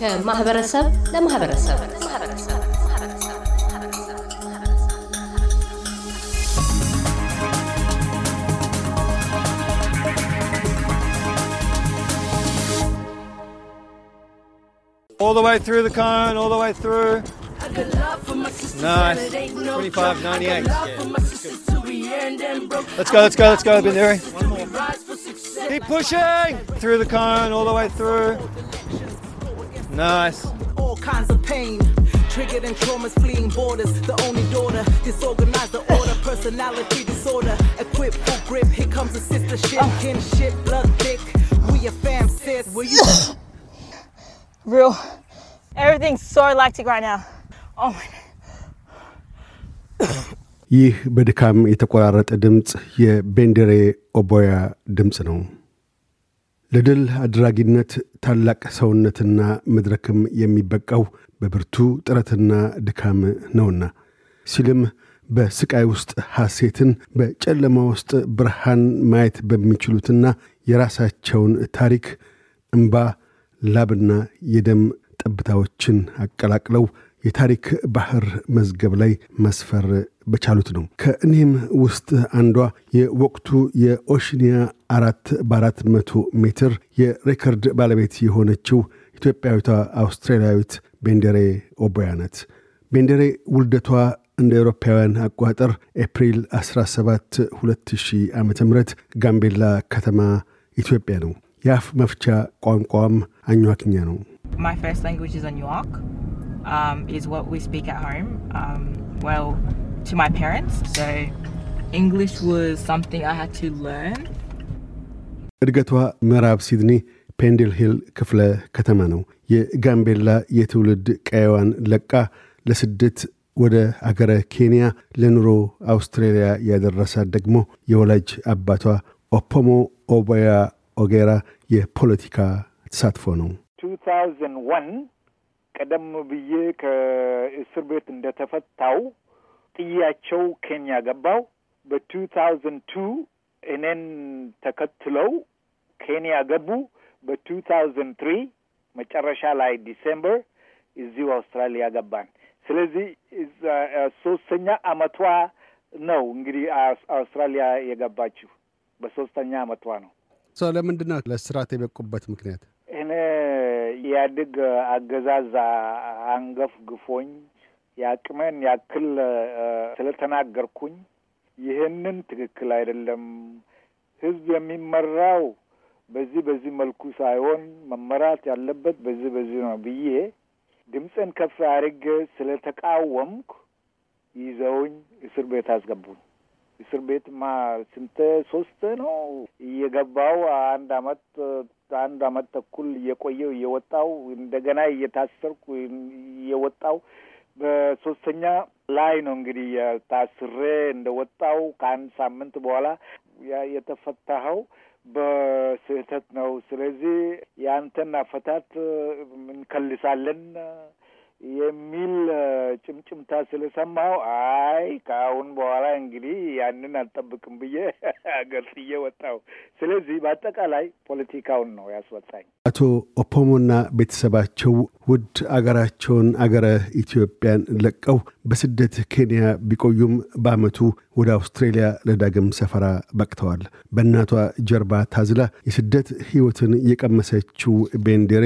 ከማህበረሰብ ለማህበረሰብ All the way through the cone, all the way through. Nice. 25, 98. Let's go, let's go, let's go, Binderi. Keep pushing! Through the cone, all the way through. Nice. all kinds of pain. Triggered and traumas fleeing borders. The only daughter, disorganized the order, personality disorder. Equipped for grip, here comes a sistership, kinship, blood thick. We a fam, sis. Will you? Real. Everything's so lactic right now. Oh my. ይህ በድካም የተቆራረጠ ድምፅ የቤንዴሬ ኦቦያ ድምፅ ነው። ለድል አድራጊነት ታላቅ ሰውነትና መድረክም የሚበቃው በብርቱ ጥረትና ድካም ነውና ሲልም በስቃይ ውስጥ ሐሴትን በጨለማ ውስጥ ብርሃን ማየት በሚችሉትና የራሳቸውን ታሪክ እምባ፣ ላብና የደም ጠብታዎችን አቀላቅለው የታሪክ ባህር መዝገብ ላይ መስፈር በቻሉት ነው። ከእኒህም ውስጥ አንዷ የወቅቱ የኦሽኒያ አራት በአራት መቶ ሜትር የሬከርድ ባለቤት የሆነችው ኢትዮጵያዊቷ አውስትራሊያዊት ቤንዴሬ ኦቦያ ናት። ቤንዴሬ ውልደቷ እንደ አውሮፓውያን አቆጣጠር ኤፕሪል 17 2000 ዓ ም ጋምቤላ ከተማ ኢትዮጵያ ነው። የአፍ መፍቻ ቋንቋም አኙዋክኛ ነው። My first language is Anuak. Um, is what we speak at home. Um, well, to my parents. So English was something I had to learn. እድገቷ ምዕራብ ሲድኒ ፔንድል ሂል ክፍለ ከተማ ነው። የጋምቤላ የትውልድ ቀየዋን ለቃ ለስደት ወደ አገረ ኬንያ ለኑሮ አውስትራሊያ ያደረሳት ደግሞ የወላጅ አባቷ ኦፖሞ ኦቦያ ኦጌራ የፖለቲካ ተሳትፎ ነው። 2001 ቀደም ብዬ ከእስር ቤት እንደተፈታው ጥያቸው ኬንያ ገባው። በ2002 እኔን ተከትለው ኬንያ ገቡ። በ2003 መጨረሻ ላይ ዲሴምበር እዚሁ አውስትራሊያ ገባን። ስለዚህ ሶስተኛ አመቷ ነው እንግዲህ አውስትራሊያ የገባችው በሶስተኛ አመቷ ነው። ሰው ለምንድን ነው ለስራት የበቁበት ምክንያት? እኔ ኢህአዴግ አገዛዝ አንገፍ ግፎኝ የአቅሜን ያክል ስለተናገርኩኝ ይህንን ትክክል አይደለም፣ ህዝብ የሚመራው በዚህ በዚህ መልኩ ሳይሆን መመራት ያለበት በዚህ በዚህ ነው ብዬ ድምፅን ከፍ አድርጌ ስለተቃወምኩ ይዘውኝ እስር ቤት አስገቡኝ። እስር ቤትማ ስንት ሶስት ነው እየገባው አንድ አመት አንድ አመት ተኩል እየቆየው እየወጣው እንደገና እየታሰርኩ እየወጣው በሶስተኛ ላይ ነው እንግዲህ ታስሬ እንደወጣው ከአንድ ሳምንት በኋላ የተፈታኸው በስህተት ነው። ስለዚህ የአንተን አፈታት እንከልሳለን የሚል ጭምጭምታ ስለሰማሁ አይ ከአሁን በኋላ እንግዲህ ያንን አልጠብቅም ብዬ አገር ጥዬ ወጣሁ። ስለዚህ በአጠቃላይ ፖለቲካውን ነው ያስወጣኝ። አቶ ኦፖሞና ቤተሰባቸው ውድ አገራቸውን አገረ ኢትዮጵያን ለቀው በስደት ኬንያ ቢቆዩም በአመቱ ወደ አውስትሬሊያ ለዳግም ሰፈራ በቅተዋል። በእናቷ ጀርባ ታዝላ የስደት ሕይወትን የቀመሰችው ቤንዴሬ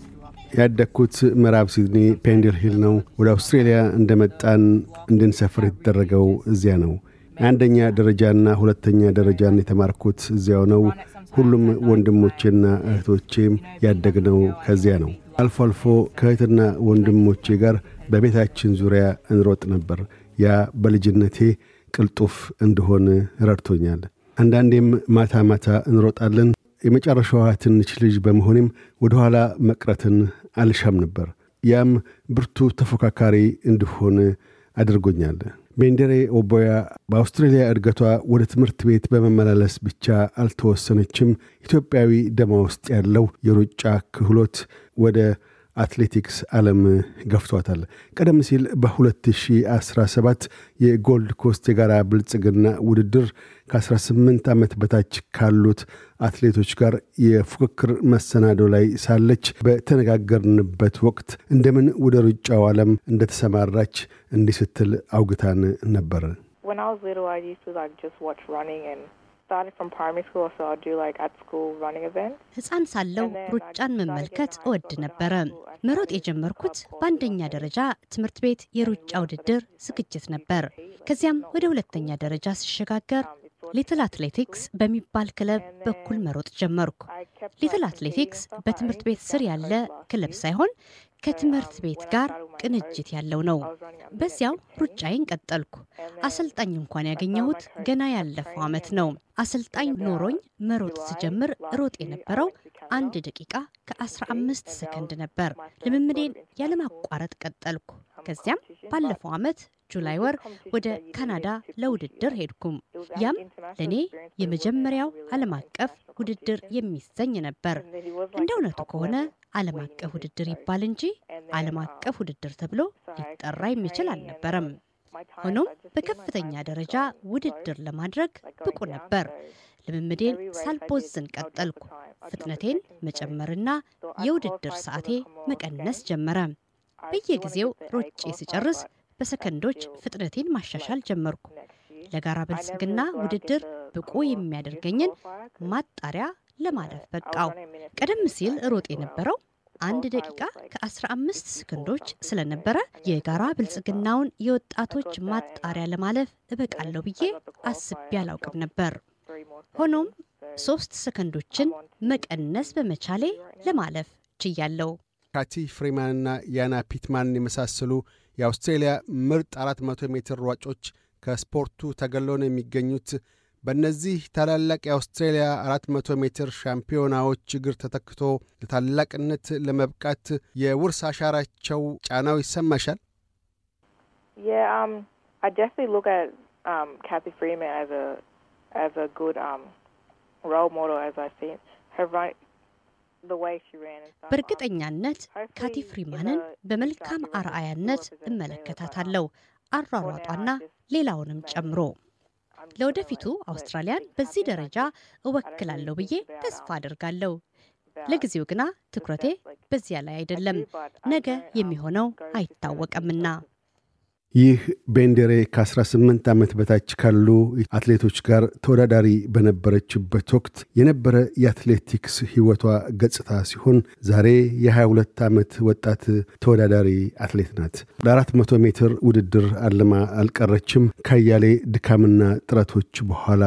ያደግኩት ምዕራብ ሲድኒ ፔንድል ሂል ነው። ወደ አውስትሬልያ እንደመጣን እንድንሰፍር የተደረገው እዚያ ነው። አንደኛ ደረጃና ሁለተኛ ደረጃን የተማርኩት እዚያው ነው። ሁሉም ወንድሞቼና እህቶቼም ያደግነው ከዚያ ነው። አልፎ አልፎ ከእህትና ወንድሞቼ ጋር በቤታችን ዙሪያ እንሮጥ ነበር። ያ በልጅነቴ ቅልጡፍ እንድሆን ረድቶኛል። አንዳንዴም ማታ ማታ እንሮጣለን። የመጨረሻዋ ትንሽ ልጅ በመሆኔም ወደ ኋላ መቅረትን አልሻም ነበር። ያም ብርቱ ተፎካካሪ እንድሆን አድርጎኛል። ቤንዴሬ ኦቦያ በአውስትራሊያ እድገቷ ወደ ትምህርት ቤት በመመላለስ ብቻ አልተወሰነችም። ኢትዮጵያዊ ደሟ ውስጥ ያለው የሩጫ ክህሎት ወደ አትሌቲክስ ዓለም ገፍቷታል። ቀደም ሲል በ2017 የጎልድ ኮስት የጋራ ብልጽግና ውድድር ከ18 ዓመት በታች ካሉት አትሌቶች ጋር የፉክክር መሰናዶ ላይ ሳለች በተነጋገርንበት ወቅት እንደምን ወደ ሩጫው ዓለም እንደተሰማራች እንዲህ ስትል አውግታን ነበር። ሕፃን ሳለው ሩጫን መመልከት እወድ ነበረ። መሮጥ የጀመርኩት በአንደኛ ደረጃ ትምህርት ቤት የሩጫ ውድድር ዝግጅት ነበር። ከዚያም ወደ ሁለተኛ ደረጃ ስሸጋገር Little Athletics በሚባል ክለብ በኩል መሮጥ ጀመርኩ። Little Athletics በትምህርት ቤት ስር ያለ ክለብ ሳይሆን ከትምህርት ቤት ጋር ቅንጅት ያለው ነው። በዚያው ሩጫዬን ቀጠልኩ። አሰልጣኝ እንኳን ያገኘሁት ገና ያለፈው ዓመት ነው። አሰልጣኝ ኖሮኝ መሮጥ ስጀምር እሮጥ የነበረው አንድ ደቂቃ ከ15 ሰከንድ ነበር። ልምምዴን ያለማቋረጥ ቀጠልኩ። ከዚያም ባለፈው ዓመት ጁላይ ወር ወደ ካናዳ ለውድድር ሄድኩም። ያም ለእኔ የመጀመሪያው ዓለም አቀፍ ውድድር የሚሰኝ ነበር። እንደ እውነቱ ከሆነ ዓለም አቀፍ ውድድር ይባል እንጂ ዓለም አቀፍ ውድድር ተብሎ ሊጠራ የሚችል አልነበረም። ሆኖም በከፍተኛ ደረጃ ውድድር ለማድረግ ብቁ ነበር። ልምምዴን ሳልቦዝን ቀጠልኩ። ፍጥነቴን መጨመርና የውድድር ሰዓቴ መቀነስ ጀመረ። በየጊዜው ሮጬ ስጨርስ በሰከንዶች ፍጥነቴን ማሻሻል ጀመርኩ። ለጋራ ብልጽግና ውድድር ብቁ የሚያደርገኝን ማጣሪያ ለማለፍ በቃው። ቀደም ሲል ሮጥ የነበረው አንድ ደቂቃ ከ15 ሰከንዶች ስለነበረ የጋራ ብልጽግናውን የወጣቶች ማጣሪያ ለማለፍ እበቃለሁ ብዬ አስቤ አላውቅም ነበር። ሆኖም ሶስት ሰከንዶችን መቀነስ በመቻሌ ለማለፍ ችያለሁ። ካቲ ፍሪማንና ያና ፒትማን የመሳሰሉ የአውስትሬልያ ምርጥ 400 ሜትር ሯጮች ከስፖርቱ ተገለው ነው የሚገኙት። በእነዚህ ታላላቅ የአውስትሬልያ 400 ሜትር ሻምፒዮናዎች እግር ተተክቶ ለታላቅነት ለመብቃት የውርስ አሻራቸው ጫናው ይሰማሻል? በእርግጠኛነት ካቲ ፍሪማንን በመልካም አርአያነት እመለከታታለሁ፣ አሯሯጧና ሌላውንም ጨምሮ። ለወደፊቱ አውስትራሊያን በዚህ ደረጃ እወክላለሁ ብዬ ተስፋ አድርጋለሁ። ለጊዜው ግና ትኩረቴ በዚያ ላይ አይደለም። ነገ የሚሆነው አይታወቀምና። ይህ ቤንዴሬ ከ18 ዓመት በታች ካሉ አትሌቶች ጋር ተወዳዳሪ በነበረችበት ወቅት የነበረ የአትሌቲክስ ሕይወቷ ገጽታ ሲሆን ዛሬ የ22 ዓመት ወጣት ተወዳዳሪ አትሌት ናት። ለ400 ሜትር ውድድር አልማ አልቀረችም። ከያሌ ድካምና ጥረቶች በኋላ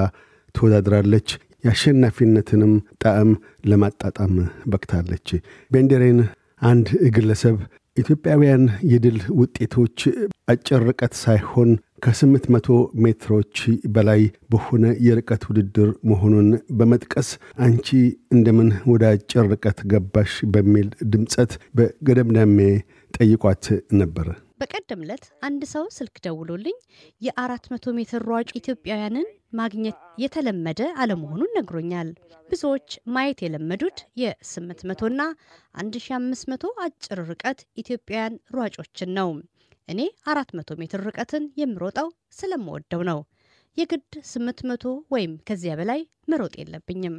ተወዳድራለች። የአሸናፊነትንም ጣዕም ለማጣጣም በቅታለች። ቤንዴሬን አንድ ግለሰብ ኢትዮጵያውያን የድል ውጤቶች አጭር ርቀት ሳይሆን ከስምንት መቶ ሜትሮች በላይ በሆነ የርቀት ውድድር መሆኑን በመጥቀስ አንቺ እንደምን ወደ አጭር ርቀት ገባሽ በሚል ድምፀት በገደምዳሜ ጠይቋት ነበር። በቀደም ዕለት አንድ ሰው ስልክ ደውሎልኝ የአራት መቶ ሜትር ሯጭ ኢትዮጵያውያንን ማግኘት የተለመደ አለመሆኑን ነግሮኛል። ብዙዎች ማየት የለመዱት የ800ና 1500 አጭር ርቀት ኢትዮጵያውያን ሯጮችን ነው። እኔ 400 ሜትር ርቀትን የምሮጠው ስለምወደው ነው። የግድ 800 ወይም ከዚያ በላይ መሮጥ የለብኝም።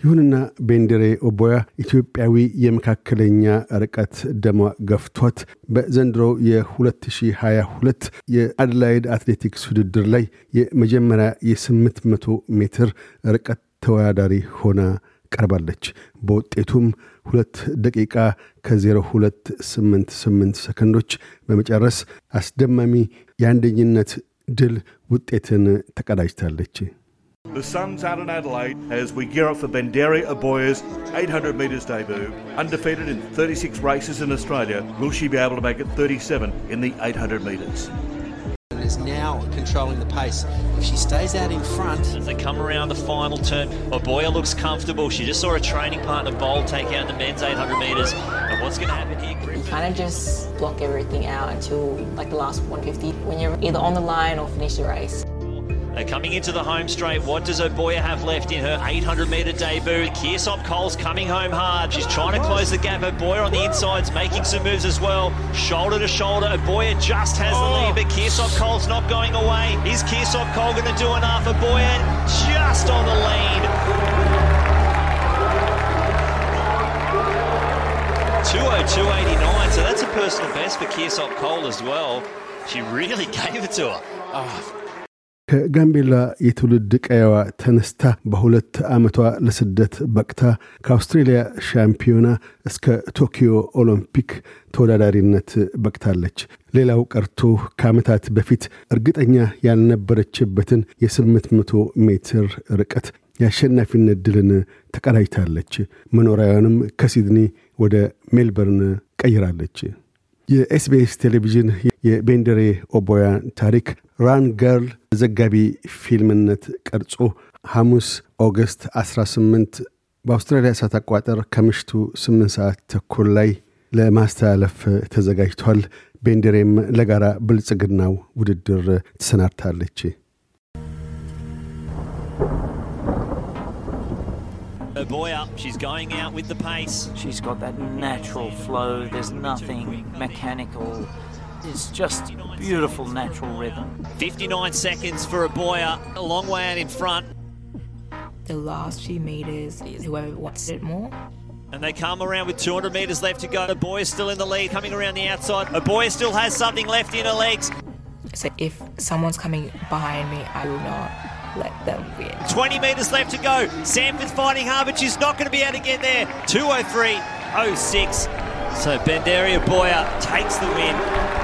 ይሁንና ቤንዴሬ ኦቦያ ኢትዮጵያዊ የመካከለኛ ርቀት ደሟ ገፍቷት በዘንድሮ የ2022 የአድላይድ አትሌቲክስ ውድድር ላይ የመጀመሪያ የ800 ሜትር ርቀት ተወዳዳሪ ሆና ቀርባለች። በውጤቱም ሁለት ደቂቃ ከ0288 ሰከንዶች በመጨረስ አስደማሚ የአንደኝነት ድል ውጤትን ተቀዳጅታለች። The sun's out in Adelaide as we gear up for Bendera Aboya's 800 metres debut. Undefeated in 36 races in Australia, will she be able to make it 37 in the 800 metres? Is now controlling the pace. If she stays out in front. As they come around the final turn, Oboya looks comfortable. She just saw a training partner Bowl take out the men's 800 metres. And What's going to happen here, You Griffin? kind of just block everything out until like the last 150 when you're either on the line or finish the race. They're coming into the home straight. What does Oboya have left in her 800 metre debut? Kearsop Cole's coming home hard. She's trying to close the gap. Oboya on the inside's making some moves as well. Shoulder to shoulder. Oboya just has the lead, but Kearsop Cole's not going away. Is Kearsop Cole going to do enough? Oboya just on the lead. 202.89, so that's a personal best for Kearsop Cole as well. She really gave it to her. Ah, ከጋምቤላ የትውልድ ቀየዋ ተነስታ በሁለት ዓመቷ ለስደት በቅታ ከአውስትሬልያ ሻምፒዮና እስከ ቶኪዮ ኦሎምፒክ ተወዳዳሪነት በቅታለች። ሌላው ቀርቶ ከዓመታት በፊት እርግጠኛ ያልነበረችበትን የ800 ሜትር ርቀት የአሸናፊነት ድልን ተቀዳጅታለች። መኖሪያዋንም ከሲድኒ ወደ ሜልበርን ቀይራለች። የ SBS ቴሌቪዥን የቤንዴሬ ኦቦያ ታሪክ Run Girl ዘጋቢ ፊልምነት ቀርጾ ሐሙስ ኦገስት 18 በአውስትራሊያ ሰዓት አቆጣጠር ከምሽቱ 8 ሰዓት ተኩል ላይ ለማስተላለፍ ተዘጋጅቷል። ቤንዴሬም ለጋራ ብልጽግናው ውድድር ተሰናድታለች። Oboya, she's going out with the pace. She's got that natural flow. There's nothing mechanical. It's just beautiful natural rhythm. 59 seconds for Oboya, a long way out in front. The last few meters is whoever wants it more. And they come around with 200 metres left to go. Oboya's still in the lead, coming around the outside. Oboya still has something left in her legs. So if someone's coming behind me, I will not let them win. 20 metres left to go. Sanford's fighting hard, but she's not going to be able to get there. 203.06. So Bendaria Boya takes the win.